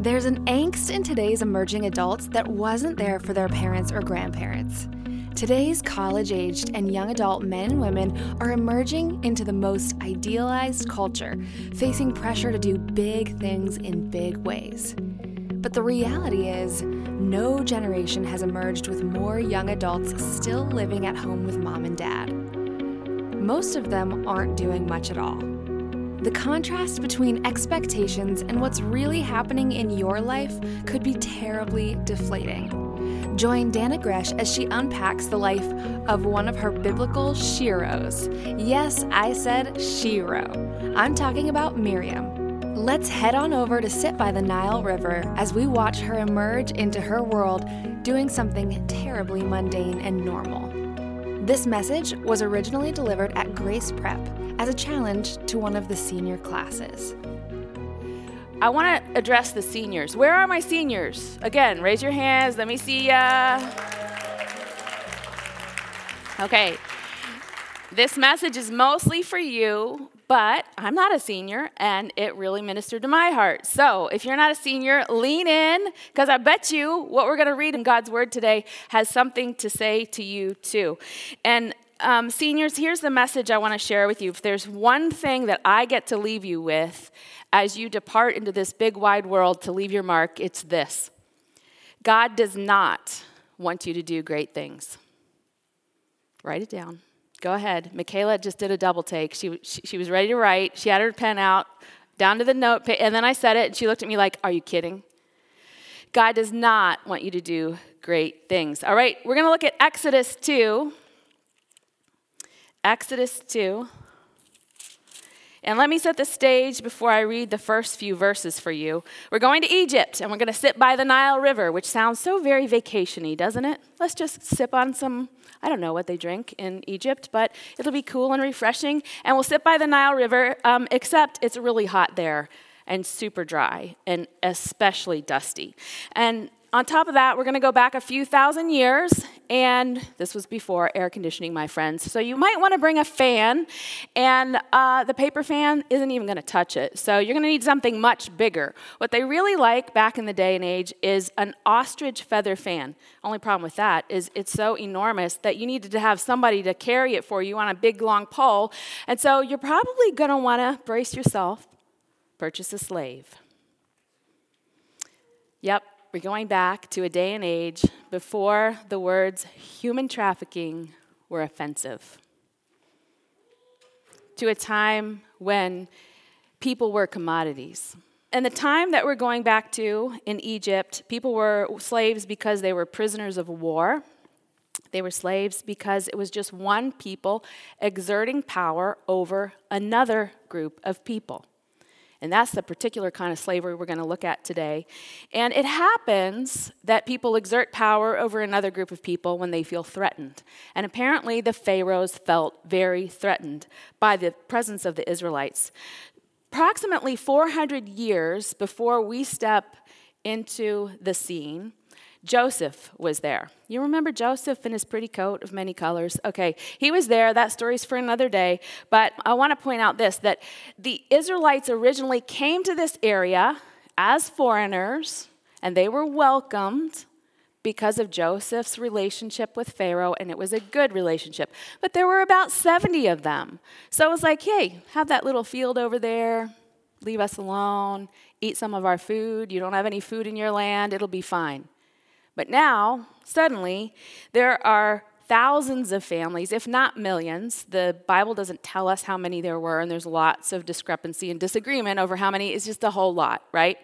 There's an angst in today's emerging adults that wasn't there for their parents or grandparents. Today's college aged and young adult men and women are emerging into the most idealized culture, facing pressure to do big things in big ways. But the reality is, no generation has emerged with more young adults still living at home with mom and dad. Most of them aren't doing much at all. The contrast between expectations and what's really happening in your life could be terribly deflating. Join Dana Gresh as she unpacks the life of one of her biblical sheroes. Yes, I said shero. I'm talking about Miriam. Let's head on over to sit by the Nile River as we watch her emerge into her world doing something terribly mundane and normal. This message was originally delivered at Grace Prep as a challenge to one of the senior classes. I want to address the seniors. Where are my seniors? Again, raise your hands. Let me see ya. Okay. This message is mostly for you, but I'm not a senior and it really ministered to my heart. So if you're not a senior, lean in because I bet you what we're going to read in God's Word today has something to say to you too. And um, seniors, here's the message I want to share with you. If there's one thing that I get to leave you with as you depart into this big wide world to leave your mark, it's this God does not want you to do great things. Write it down. Go ahead. Michaela just did a double take. She, she, she was ready to write. She had her pen out, down to the note, and then I said it, and she looked at me like, Are you kidding? God does not want you to do great things. All right, we're going to look at Exodus 2. Exodus 2. And let me set the stage before I read the first few verses for you. We're going to Egypt and we're going to sit by the Nile River, which sounds so very vacationy, doesn't it? Let's just sip on some, I don't know what they drink in Egypt, but it'll be cool and refreshing. And we'll sit by the Nile River, um, except it's really hot there and super dry and especially dusty. And on top of that, we're going to go back a few thousand years, and this was before air conditioning, my friends. So you might want to bring a fan, and uh, the paper fan isn't even going to touch it. So you're going to need something much bigger. What they really like back in the day and age is an ostrich feather fan. Only problem with that is it's so enormous that you needed to have somebody to carry it for you on a big long pole. And so you're probably going to want to brace yourself, purchase a slave. Yep, we're going back to a day and age before the words human trafficking were offensive, to a time when people were commodities. And the time that we're going back to in Egypt, people were slaves because they were prisoners of war. They were slaves because it was just one people exerting power over another group of people. And that's the particular kind of slavery we're going to look at today. And it happens that people exert power over another group of people when they feel threatened. And apparently, the Pharaohs felt very threatened by the presence of the Israelites. Approximately 400 years before we step into the scene, Joseph was there. You remember Joseph in his pretty coat of many colors? Okay, he was there. That story's for another day. But I want to point out this that the Israelites originally came to this area as foreigners, and they were welcomed because of Joseph's relationship with Pharaoh, and it was a good relationship. But there were about 70 of them. So it was like, hey, have that little field over there, leave us alone, eat some of our food. You don't have any food in your land, it'll be fine. But now, suddenly, there are thousands of families, if not millions. The Bible doesn't tell us how many there were, and there's lots of discrepancy and disagreement over how many. It's just a whole lot, right?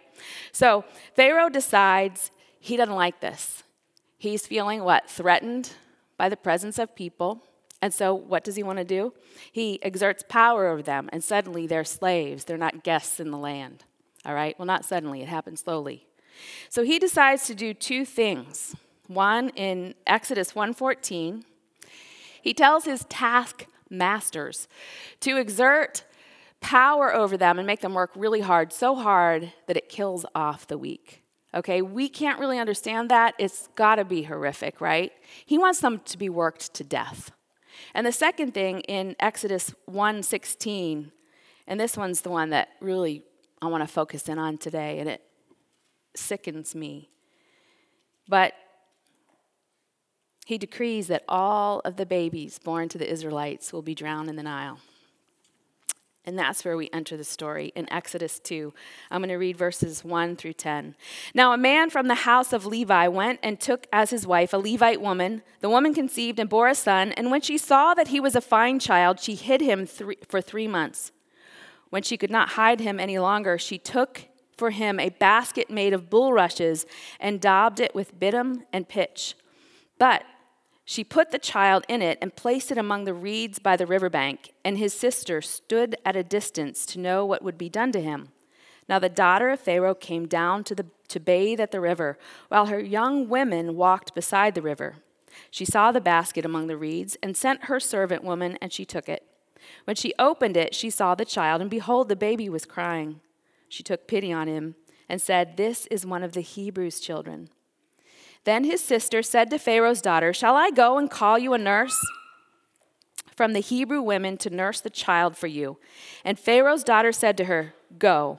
So Pharaoh decides he doesn't like this. He's feeling what? Threatened by the presence of people. And so, what does he want to do? He exerts power over them, and suddenly they're slaves. They're not guests in the land. All right? Well, not suddenly, it happens slowly. So he decides to do two things. One in Exodus 1:14, he tells his task masters to exert power over them and make them work really hard, so hard that it kills off the weak. Okay, we can't really understand that. It's got to be horrific, right? He wants them to be worked to death. And the second thing in Exodus 1:16, and this one's the one that really I want to focus in on today, and it sickens me. But he decrees that all of the babies born to the Israelites will be drowned in the Nile. And that's where we enter the story in Exodus 2. I'm going to read verses 1 through 10. Now, a man from the house of Levi went and took as his wife a Levite woman. The woman conceived and bore a son, and when she saw that he was a fine child, she hid him three, for three months. When she could not hide him any longer, she took for him a basket made of bulrushes and daubed it with bitumen and pitch. But she put the child in it and placed it among the reeds by the riverbank, and his sister stood at a distance to know what would be done to him. Now the daughter of Pharaoh came down to, the, to bathe at the river, while her young women walked beside the river. She saw the basket among the reeds, and sent her servant woman, and she took it. When she opened it, she saw the child, and behold, the baby was crying. She took pity on him, and said, This is one of the Hebrews' children. Then his sister said to Pharaoh's daughter, Shall I go and call you a nurse? From the Hebrew women to nurse the child for you. And Pharaoh's daughter said to her, Go.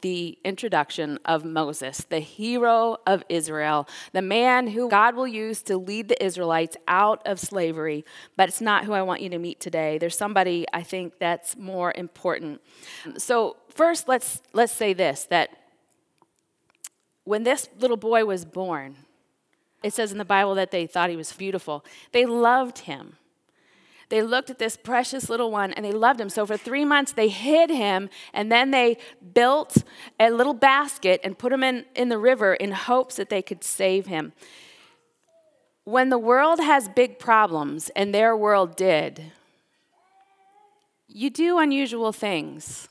the introduction of Moses, the hero of Israel, the man who God will use to lead the Israelites out of slavery. But it's not who I want you to meet today. There's somebody I think that's more important. So first let's let's say this that when this little boy was born, it says in the Bible that they thought he was beautiful. They loved him. They looked at this precious little one and they loved him. So for three months, they hid him and then they built a little basket and put him in, in the river in hopes that they could save him. When the world has big problems, and their world did, you do unusual things.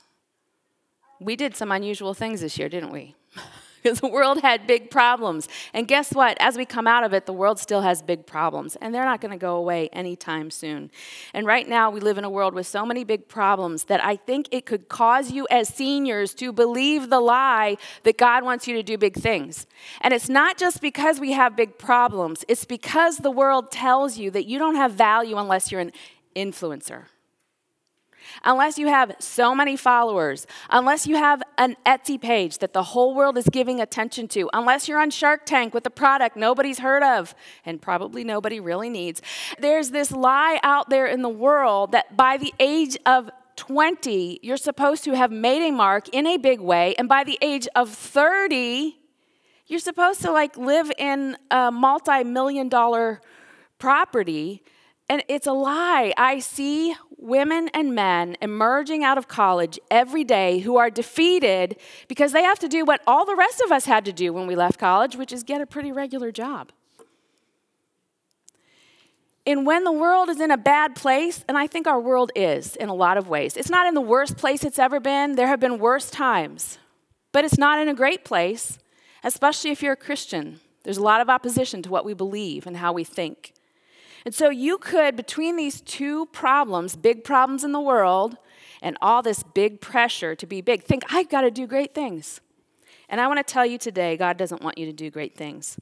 We did some unusual things this year, didn't we? because the world had big problems. And guess what? As we come out of it, the world still has big problems, and they're not going to go away anytime soon. And right now, we live in a world with so many big problems that I think it could cause you as seniors to believe the lie that God wants you to do big things. And it's not just because we have big problems, it's because the world tells you that you don't have value unless you're an influencer unless you have so many followers, unless you have an Etsy page that the whole world is giving attention to, unless you're on Shark Tank with a product nobody's heard of and probably nobody really needs, there's this lie out there in the world that by the age of 20, you're supposed to have made a mark in a big way, and by the age of 30, you're supposed to like live in a multi-million dollar property and it's a lie. I see women and men emerging out of college every day who are defeated because they have to do what all the rest of us had to do when we left college, which is get a pretty regular job. And when the world is in a bad place, and I think our world is in a lot of ways, it's not in the worst place it's ever been. There have been worse times, but it's not in a great place, especially if you're a Christian. There's a lot of opposition to what we believe and how we think. And so you could, between these two problems, big problems in the world, and all this big pressure to be big, think, I've got to do great things. And I want to tell you today, God doesn't want you to do great things.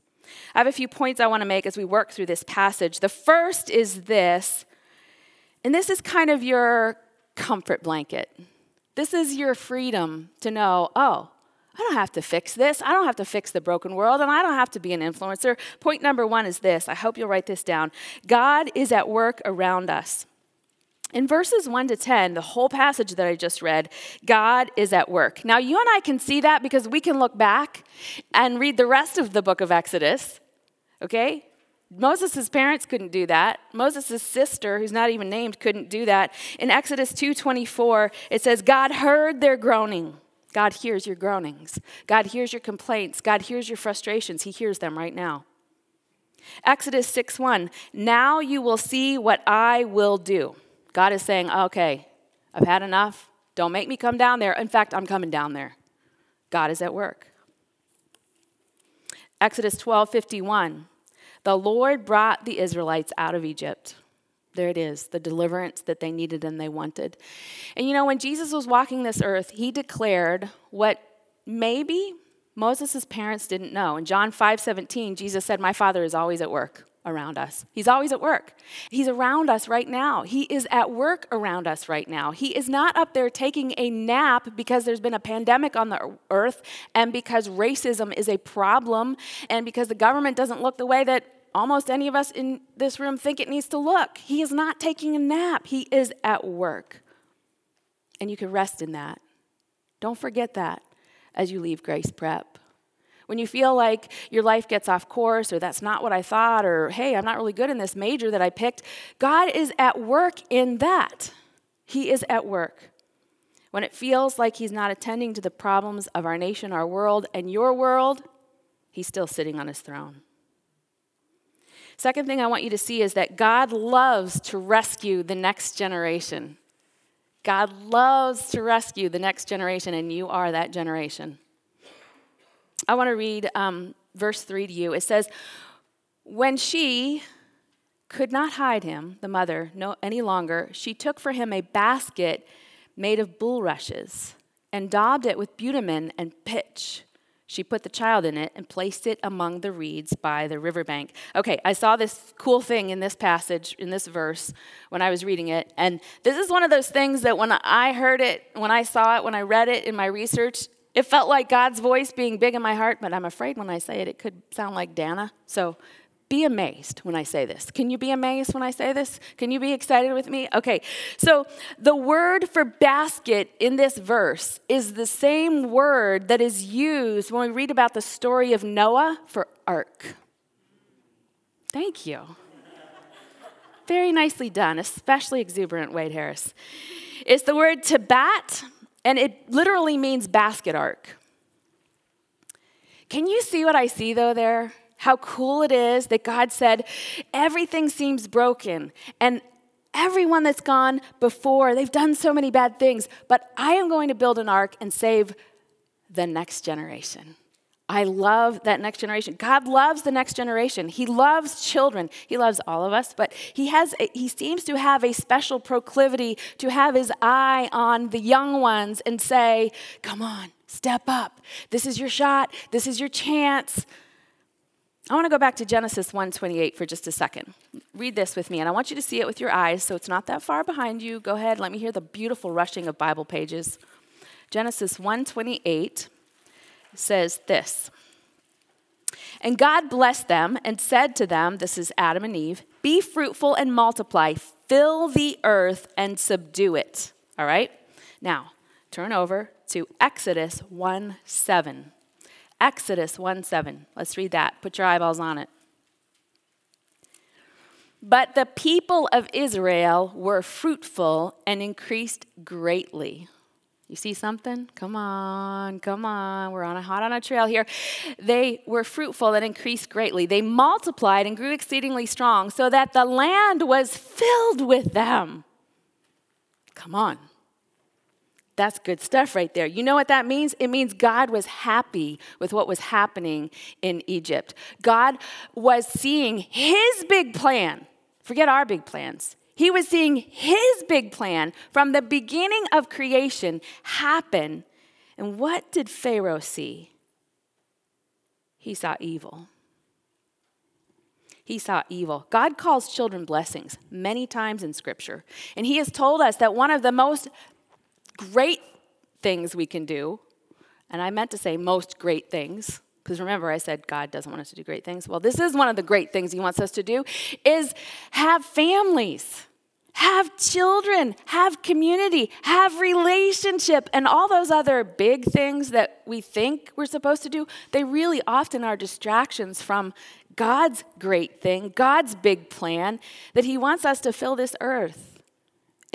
I have a few points I want to make as we work through this passage. The first is this, and this is kind of your comfort blanket. This is your freedom to know, oh, I don't have to fix this. I don't have to fix the broken world, and I don't have to be an influencer. Point number one is this I hope you'll write this down God is at work around us. In verses 1 to 10, the whole passage that I just read, God is at work. Now, you and I can see that because we can look back and read the rest of the book of Exodus, okay? Moses' parents couldn't do that. Moses' sister, who's not even named, couldn't do that. In Exodus 2:24, it says, God heard their groaning. God hears your groanings. God hears your complaints. God hears your frustrations. He hears them right now. Exodus 6 1, now you will see what I will do. God is saying, oh, okay, I've had enough. Don't make me come down there. In fact, I'm coming down there. God is at work. Exodus 12 51, the Lord brought the Israelites out of Egypt. There it is, the deliverance that they needed and they wanted. And you know, when Jesus was walking this earth, he declared what maybe Moses' parents didn't know. In John 5 17, Jesus said, My Father is always at work around us. He's always at work. He's around us right now. He is at work around us right now. He is not up there taking a nap because there's been a pandemic on the earth and because racism is a problem and because the government doesn't look the way that almost any of us in this room think it needs to look. He is not taking a nap, he is at work. And you can rest in that. Don't forget that as you leave Grace Prep. When you feel like your life gets off course, or that's not what I thought, or hey, I'm not really good in this major that I picked, God is at work in that. He is at work. When it feels like He's not attending to the problems of our nation, our world, and your world, He's still sitting on His throne. Second thing I want you to see is that God loves to rescue the next generation. God loves to rescue the next generation, and you are that generation. I want to read um, verse 3 to you. It says, When she could not hide him, the mother, no, any longer, she took for him a basket made of bulrushes and daubed it with bitumen and pitch. She put the child in it and placed it among the reeds by the riverbank. Okay, I saw this cool thing in this passage, in this verse, when I was reading it. And this is one of those things that when I heard it, when I saw it, when I read it in my research, it felt like God's voice being big in my heart, but I'm afraid when I say it, it could sound like Dana. So be amazed when I say this. Can you be amazed when I say this? Can you be excited with me? Okay, so the word for basket in this verse is the same word that is used when we read about the story of Noah for ark. Thank you. Very nicely done, especially exuberant Wade Harris. It's the word tabat, and it literally means basket ark. Can you see what I see though there? How cool it is that God said, everything seems broken. And everyone that's gone before, they've done so many bad things, but I am going to build an ark and save the next generation. I love that next generation. God loves the next generation. He loves children. He loves all of us, but he has he seems to have a special proclivity to have his eye on the young ones and say, "Come on, step up. This is your shot. This is your chance." I want to go back to Genesis 1:28 for just a second. Read this with me, and I want you to see it with your eyes, so it's not that far behind you. Go ahead, let me hear the beautiful rushing of Bible pages. Genesis 1:28 says this. And God blessed them and said to them, this is Adam and Eve, be fruitful and multiply, fill the earth and subdue it. All right? Now, turn over to Exodus 1 7. Exodus 1 7. Let's read that. Put your eyeballs on it. But the people of Israel were fruitful and increased greatly. You see something? Come on, come on. We're on a hot on a trail here. They were fruitful and increased greatly. They multiplied and grew exceedingly strong, so that the land was filled with them. Come on. That's good stuff right there. You know what that means? It means God was happy with what was happening in Egypt. God was seeing his big plan. Forget our big plans. He was seeing his big plan from the beginning of creation happen. And what did Pharaoh see? He saw evil. He saw evil. God calls children blessings many times in Scripture. And He has told us that one of the most great things we can do, and I meant to say most great things, because remember I said God doesn't want us to do great things. Well, this is one of the great things he wants us to do is have families. Have children, have community, have relationship, and all those other big things that we think we're supposed to do, they really often are distractions from God's great thing, God's big plan that He wants us to fill this earth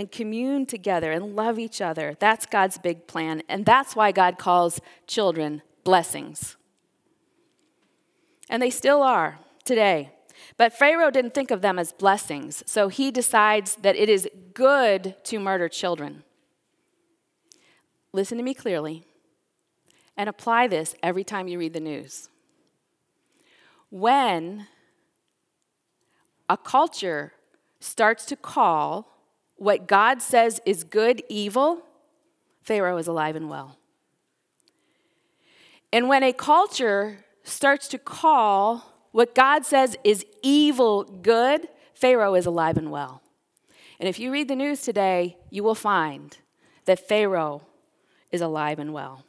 and commune together and love each other. That's God's big plan. And that's why God calls children blessings. And they still are today. But Pharaoh didn't think of them as blessings, so he decides that it is good to murder children. Listen to me clearly and apply this every time you read the news. When a culture starts to call what God says is good evil, Pharaoh is alive and well. And when a culture starts to call what God says is evil good, Pharaoh is alive and well. And if you read the news today, you will find that Pharaoh is alive and well.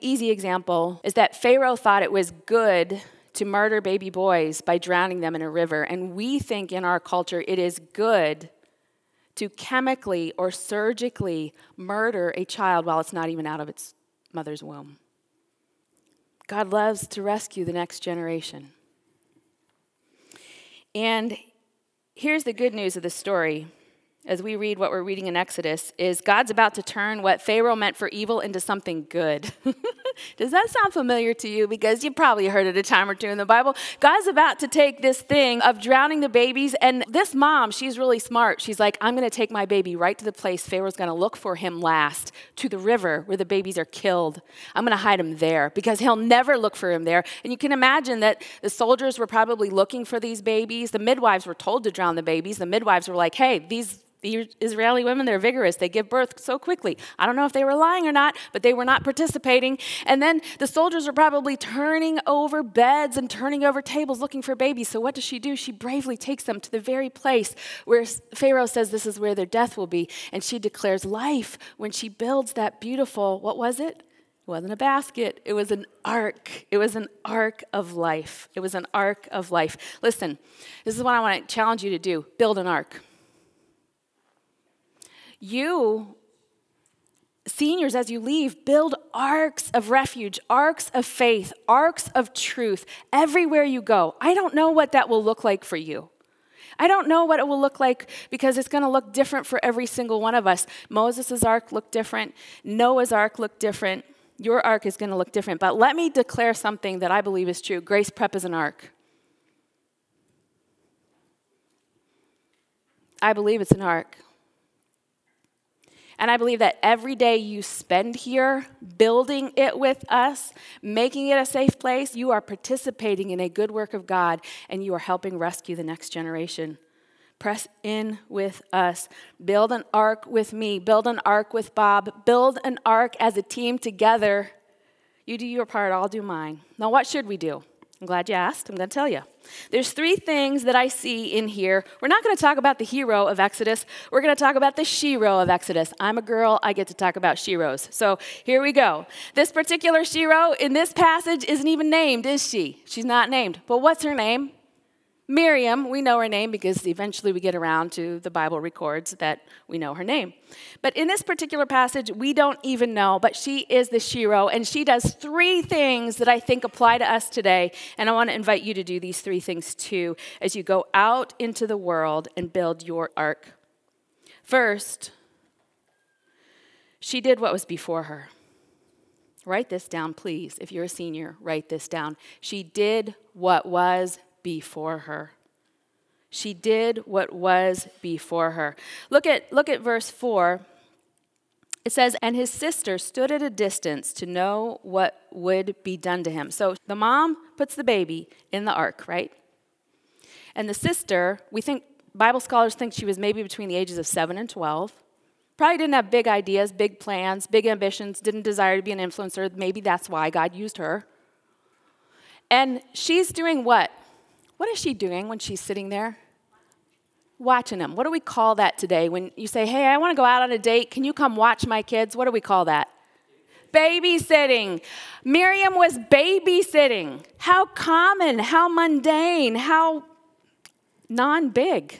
Easy example is that Pharaoh thought it was good to murder baby boys by drowning them in a river. And we think in our culture it is good to chemically or surgically murder a child while it's not even out of its mother's womb. God loves to rescue the next generation. And here's the good news of the story as we read what we're reading in Exodus is God's about to turn what Pharaoh meant for evil into something good. Does that sound familiar to you? Because you probably heard it a time or two in the Bible. God's about to take this thing of drowning the babies, and this mom, she's really smart. She's like, I'm going to take my baby right to the place Pharaoh's going to look for him last, to the river where the babies are killed. I'm going to hide him there because he'll never look for him there. And you can imagine that the soldiers were probably looking for these babies. The midwives were told to drown the babies. The midwives were like, hey, these the Israeli women, they're vigorous. They give birth so quickly. I don't know if they were lying or not, but they were not participating. And then the soldiers are probably turning over beds and turning over tables looking for babies. So what does she do? She bravely takes them to the very place where Pharaoh says this is where their death will be. And she declares life when she builds that beautiful, what was it? It wasn't a basket, it was an ark. It was an ark of life. It was an ark of life. Listen, this is what I want to challenge you to do build an ark. You, seniors, as you leave, build arks of refuge, arks of faith, arks of truth everywhere you go. I don't know what that will look like for you. I don't know what it will look like because it's going to look different for every single one of us. Moses' ark looked different, Noah's ark looked different. Your ark is going to look different. But let me declare something that I believe is true Grace Prep is an ark. I believe it's an ark. And I believe that every day you spend here building it with us, making it a safe place, you are participating in a good work of God and you are helping rescue the next generation. Press in with us. Build an ark with me. Build an ark with Bob. Build an ark as a team together. You do your part, I'll do mine. Now, what should we do? I'm glad you asked. I'm going to tell you. There's three things that I see in here. We're not going to talk about the hero of Exodus. We're going to talk about the shero of Exodus. I'm a girl. I get to talk about sheros. So here we go. This particular shero in this passage isn't even named, is she? She's not named. But what's her name? Miriam, we know her name because eventually we get around to the Bible records that we know her name. But in this particular passage, we don't even know, but she is the shero, and she does three things that I think apply to us today. And I want to invite you to do these three things too as you go out into the world and build your ark. First, she did what was before her. Write this down, please. If you're a senior, write this down. She did what was before her. She did what was before her. Look at, look at verse 4. It says, And his sister stood at a distance to know what would be done to him. So the mom puts the baby in the ark, right? And the sister, we think, Bible scholars think she was maybe between the ages of 7 and 12. Probably didn't have big ideas, big plans, big ambitions, didn't desire to be an influencer. Maybe that's why God used her. And she's doing what? What is she doing when she's sitting there? Watching them. What do we call that today? When you say, hey, I want to go out on a date, can you come watch my kids? What do we call that? Babysitting. Miriam was babysitting. How common, how mundane, how non big,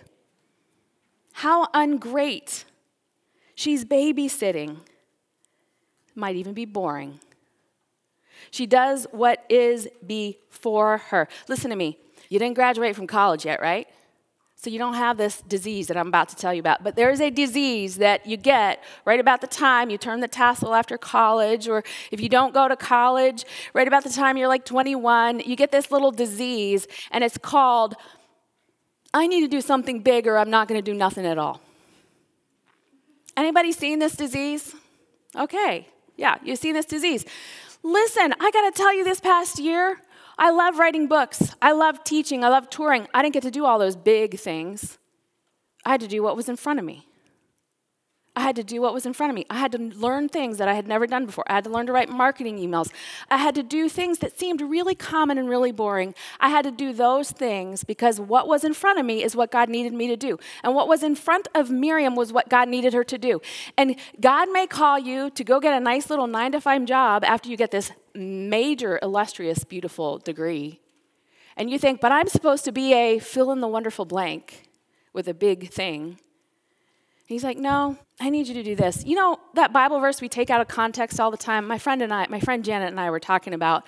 how ungreat. She's babysitting. Might even be boring. She does what is before her. Listen to me. You didn't graduate from college yet, right? So you don't have this disease that I'm about to tell you about. But there is a disease that you get right about the time you turn the tassel after college, or if you don't go to college, right about the time you're like 21, you get this little disease, and it's called, I need to do something big or I'm not going to do nothing at all. Anybody seen this disease? Okay, yeah, you've seen this disease. Listen, I got to tell you this past year, I love writing books. I love teaching. I love touring. I didn't get to do all those big things. I had to do what was in front of me. I had to do what was in front of me. I had to learn things that I had never done before. I had to learn to write marketing emails. I had to do things that seemed really common and really boring. I had to do those things because what was in front of me is what God needed me to do. And what was in front of Miriam was what God needed her to do. And God may call you to go get a nice little nine to five job after you get this major, illustrious, beautiful degree. And you think, but I'm supposed to be a fill in the wonderful blank with a big thing. He's like, No, I need you to do this. You know, that Bible verse we take out of context all the time. My friend and I, my friend Janet and I were talking about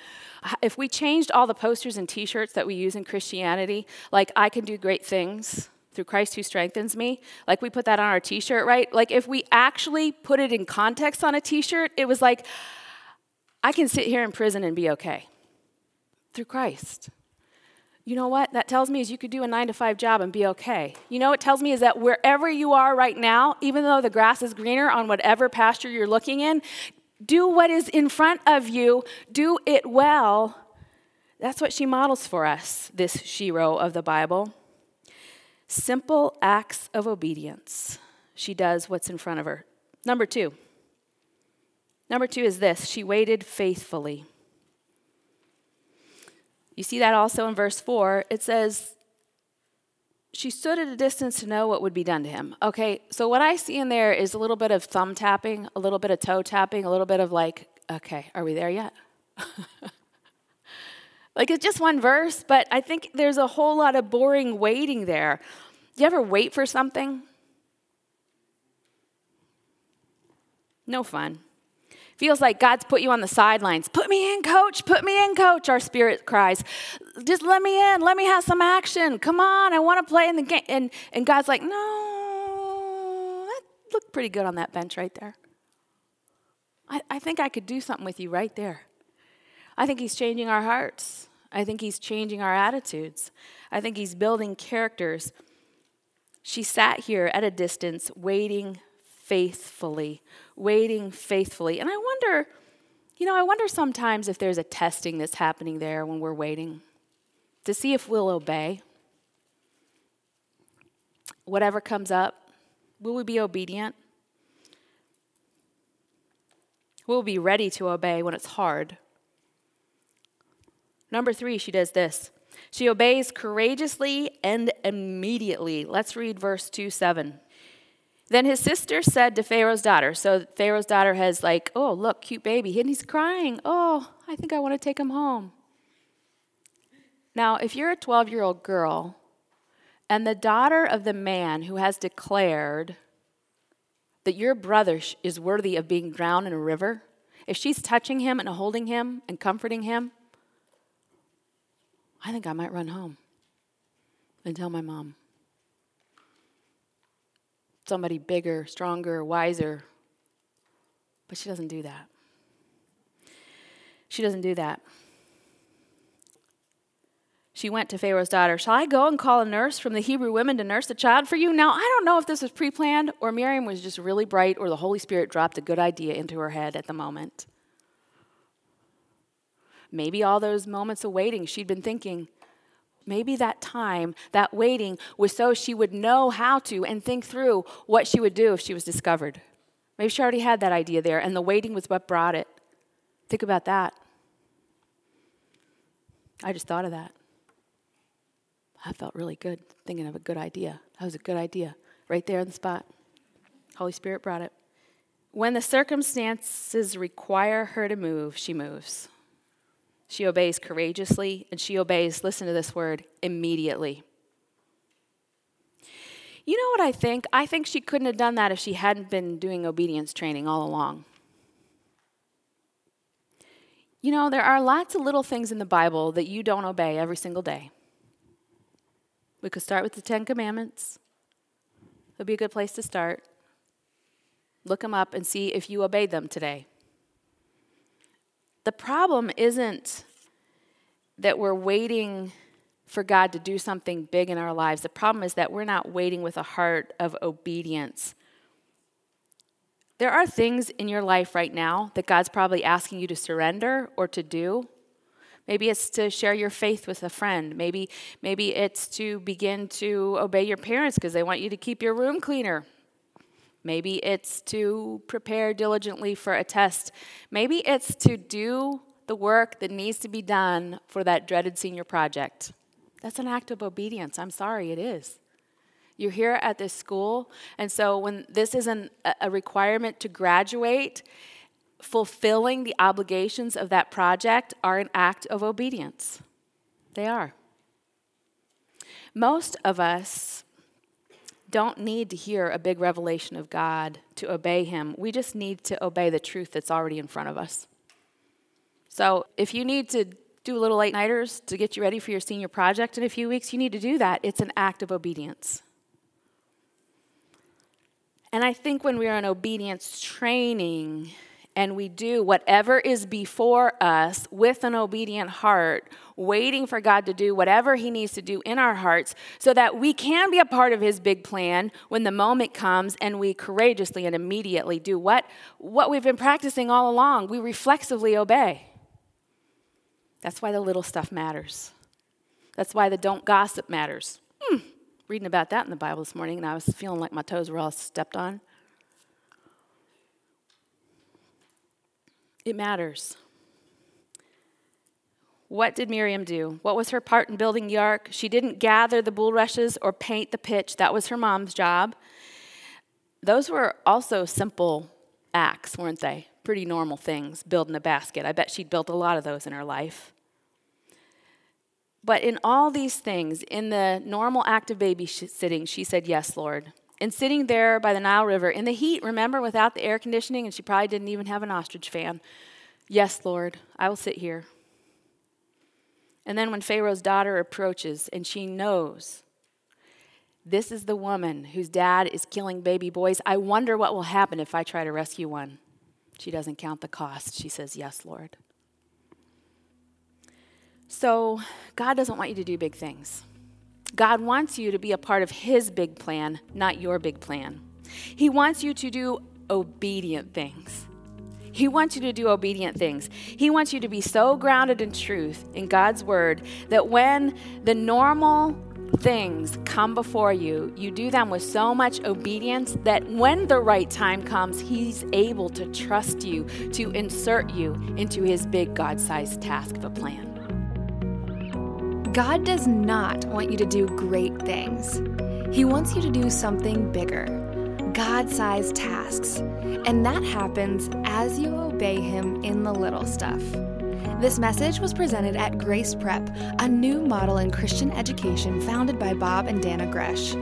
if we changed all the posters and t shirts that we use in Christianity, like, I can do great things through Christ who strengthens me, like we put that on our t shirt, right? Like, if we actually put it in context on a t shirt, it was like, I can sit here in prison and be okay through Christ. You know what that tells me is you could do a nine to five job and be okay. You know what it tells me is that wherever you are right now, even though the grass is greener on whatever pasture you're looking in, do what is in front of you, do it well. That's what she models for us, this shero of the Bible. Simple acts of obedience. She does what's in front of her. Number two. Number two is this she waited faithfully. You see that also in verse 4. It says, She stood at a distance to know what would be done to him. Okay, so what I see in there is a little bit of thumb tapping, a little bit of toe tapping, a little bit of like, okay, are we there yet? like it's just one verse, but I think there's a whole lot of boring waiting there. Do you ever wait for something? No fun. Feels like God's put you on the sidelines. Put me in, coach. Put me in, coach. Our spirit cries. Just let me in. Let me have some action. Come on. I want to play in the game. And, and God's like, no, that looked pretty good on that bench right there. I, I think I could do something with you right there. I think He's changing our hearts. I think He's changing our attitudes. I think He's building characters. She sat here at a distance, waiting faithfully, waiting faithfully. And I wonder, you know, I wonder sometimes if there's a testing that's happening there when we're waiting to see if we'll obey. Whatever comes up, will we be obedient? We'll be ready to obey when it's hard. Number three, she does this. She obeys courageously and immediately. Let's read verse 2 7. Then his sister said to Pharaoh's daughter, so Pharaoh's daughter has like, oh, look, cute baby. And he's crying. Oh, I think I want to take him home. Now, if you're a 12 year old girl and the daughter of the man who has declared that your brother is worthy of being drowned in a river, if she's touching him and holding him and comforting him, I think I might run home and tell my mom somebody bigger, stronger, wiser. But she doesn't do that. She doesn't do that. She went to Pharaoh's daughter, Shall I go and call a nurse from the Hebrew women to nurse the child for you? Now, I don't know if this was pre planned or Miriam was just really bright or the Holy Spirit dropped a good idea into her head at the moment. Maybe all those moments of waiting, she'd been thinking, Maybe that time, that waiting, was so she would know how to and think through what she would do if she was discovered. Maybe she already had that idea there, and the waiting was what brought it. Think about that. I just thought of that. I felt really good thinking of a good idea. That was a good idea, right there in the spot. Holy Spirit brought it. When the circumstances require her to move, she moves. She obeys courageously, and she obeys, listen to this word, immediately. You know what I think? I think she couldn't have done that if she hadn't been doing obedience training all along. You know, there are lots of little things in the Bible that you don't obey every single day. We could start with the Ten Commandments. It would be a good place to start. Look them up and see if you obeyed them today. The problem isn't that we're waiting for God to do something big in our lives. The problem is that we're not waiting with a heart of obedience. There are things in your life right now that God's probably asking you to surrender or to do, Maybe it's to share your faith with a friend. Maybe, maybe it's to begin to obey your parents because they want you to keep your room cleaner. Maybe it's to prepare diligently for a test. Maybe it's to do the work that needs to be done for that dreaded senior project. That's an act of obedience. I'm sorry, it is. You're here at this school, and so when this isn't a requirement to graduate, fulfilling the obligations of that project are an act of obedience. They are. Most of us don't need to hear a big revelation of God to obey Him. We just need to obey the truth that's already in front of us. So if you need to do a little late nighters to get you ready for your senior project in a few weeks, you need to do that. It's an act of obedience. And I think when we are in obedience training, and we do whatever is before us with an obedient heart, waiting for God to do whatever He needs to do in our hearts so that we can be a part of His big plan when the moment comes and we courageously and immediately do what, what we've been practicing all along. We reflexively obey. That's why the little stuff matters. That's why the don't gossip matters. Hmm. Reading about that in the Bible this morning, and I was feeling like my toes were all stepped on. It matters. What did Miriam do? What was her part in building the ark? She didn't gather the bulrushes or paint the pitch. That was her mom's job. Those were also simple acts, weren't they? Pretty normal things, building a basket. I bet she'd built a lot of those in her life. But in all these things, in the normal act of babysitting, she said, Yes, Lord and sitting there by the Nile River in the heat, remember, without the air conditioning, and she probably didn't even have an ostrich fan. Yes, Lord, I will sit here. And then when Pharaoh's daughter approaches and she knows this is the woman whose dad is killing baby boys, I wonder what will happen if I try to rescue one. She doesn't count the cost. She says, Yes, Lord. So, God doesn't want you to do big things. God wants you to be a part of His big plan, not your big plan. He wants you to do obedient things. He wants you to do obedient things. He wants you to be so grounded in truth, in God's word, that when the normal things come before you, you do them with so much obedience that when the right time comes, He's able to trust you to insert you into His big God sized task of a plan. God does not want you to do great things. He wants you to do something bigger, God sized tasks. And that happens as you obey Him in the little stuff. This message was presented at Grace Prep, a new model in Christian education founded by Bob and Dana Gresh.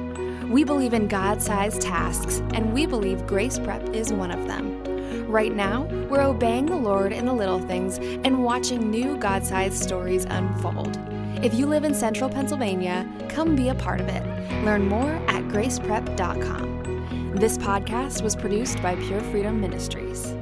We believe in God sized tasks, and we believe Grace Prep is one of them. Right now, we're obeying the Lord in the little things and watching new God sized stories unfold. If you live in central Pennsylvania, come be a part of it. Learn more at graceprep.com. This podcast was produced by Pure Freedom Ministries.